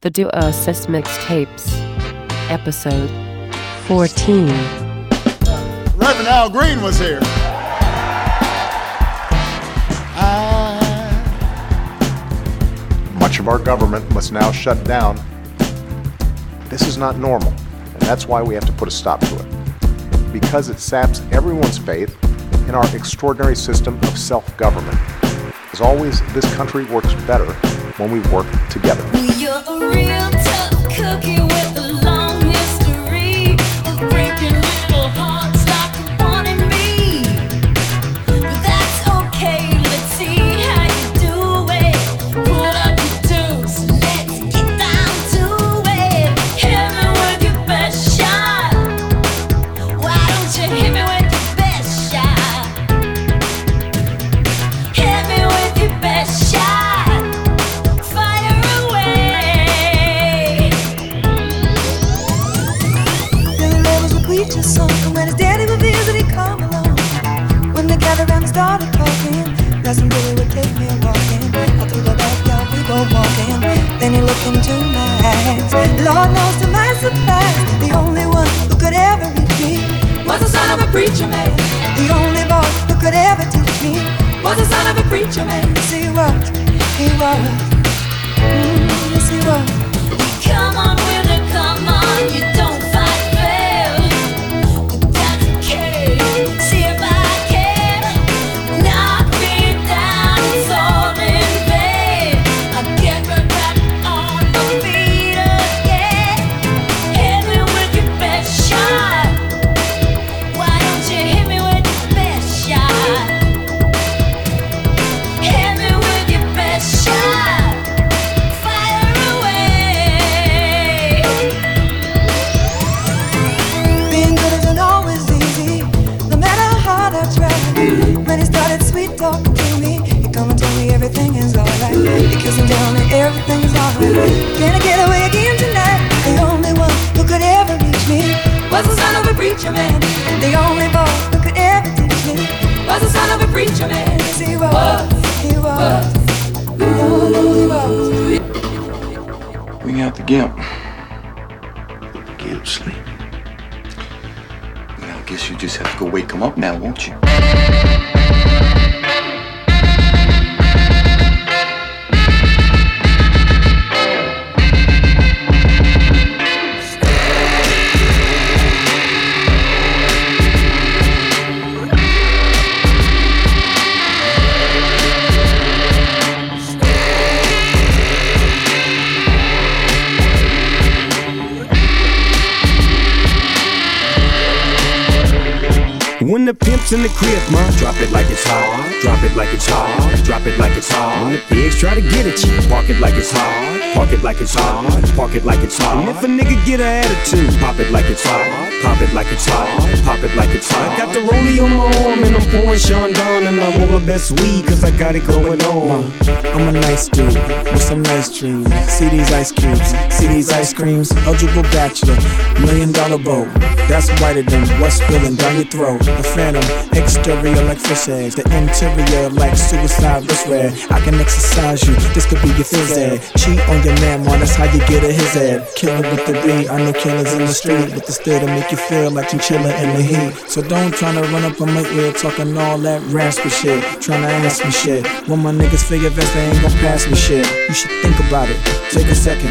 The Duosis Tapes, episode 14. Reverend Al Green was here. Much of our government must now shut down. This is not normal, and that's why we have to put a stop to it. Because it saps everyone's faith in our extraordinary system of self government. As always, this country works better when we work together. He was. He was. Mm, yes, he was. Come on, preacher man. The only boy who could ever teach me was the son of a preacher man. Yes, he was. He was. He was. We got the gimp. Gimp sleep. Well, I guess you just have to go wake him up now, won't you? The pimp's in the crib, ma, drop it like it's hot. Drop it like it's hot. Drop it like it's hot. When the pigs try to get at you, park it like it's hot. Park it like it's hot. Park it like it's hot. And if a nigga get an attitude, pop it like it's hot. Pop it like it's hot. Pop it like it's hot. Got the rollie on my arm and I'm pouring Chandon and I'm all the best weed cause I got it going on. I'm a nice dude with some nice dreams. See these ice cubes, see these ice creams. Eligible bachelor, million dollar boat. That's whiter than what's spilling down your throat. The phantom, exterior like fish eggs, the interior like suicide wrist red. I can exercise you, this could be your phys ed. Cheat on your man, man, that's how you get a his head. Killer with the beat, I know killers in the street, but the still to make you feel like you chillin' in the heat. So don't try to run up on my ear talking all that raspy shit, trying to ask me shit. When my niggas figure vest, they ain't gon' pass me shit. You should think about it, take a second.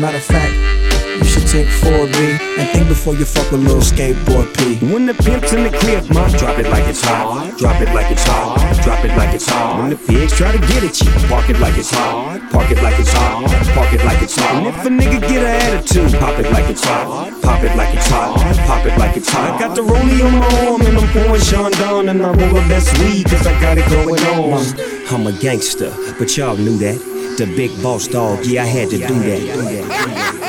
Matter of fact, you should take 4B and think before you fuck a little skateboard P. When the pimp's in the crib, mom, drop it like it's hot. Drop it like it's hot. Drop it like it's hot. When the pigs try to get at you, park it like it's hot. Park it like it's hot. Park it like it's hot. And if a nigga get an attitude, pop it like it's hot. Pop it like it's hot. Pop it like it's hot. I got the rollie on my arm and I'm pouring Chandon and I'm over best weed cause I got it going on. I'm a gangster, but y'all knew that. The big boss dog, yeah, I had to do that.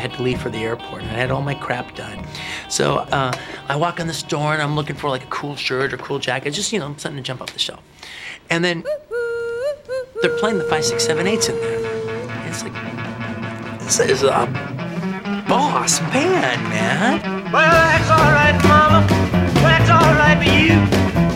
had to leave for the airport and I had all my crap done. So uh, I walk in the store and I'm looking for like a cool shirt or cool jacket, just, you know, something to jump off the shelf. And then they're playing the 5678s in there. It's like, this is a boss band, man. Well, that's all right, mama. That's all right for you.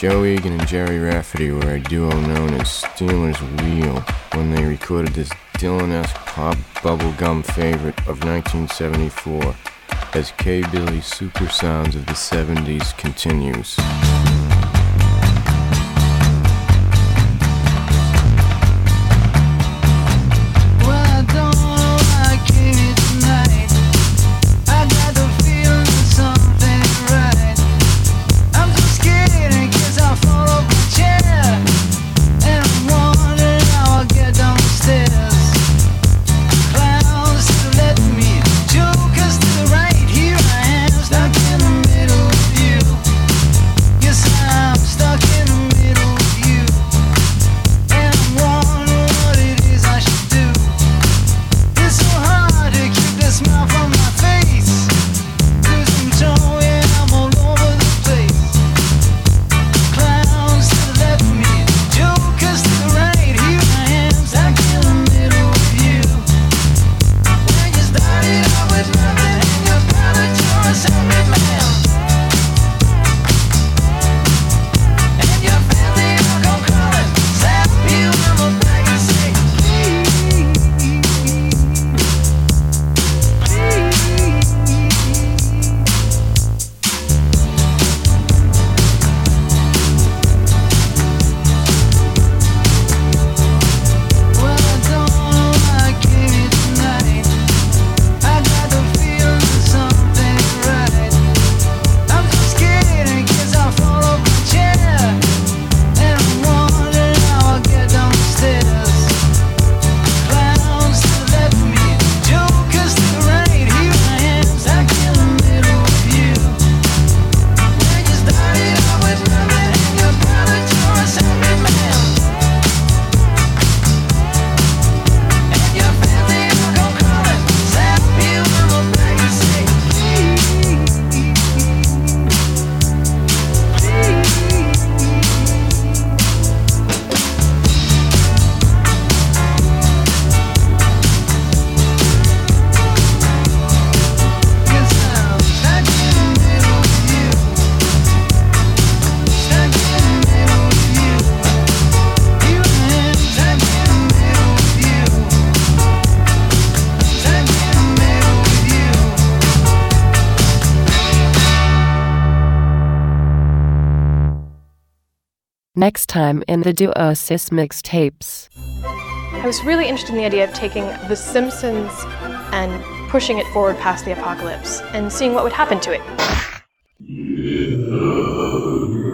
Joe Egan and Gerry Rafferty were a duo known as Stealers Wheel when they recorded this Dylan-esque pop bubblegum favorite of 1974 as K. Billy Super Sounds of the 70s continues. next time in the Duosis mixtapes. I was really interested in the idea of taking The Simpsons and pushing it forward past the apocalypse and seeing what would happen to it.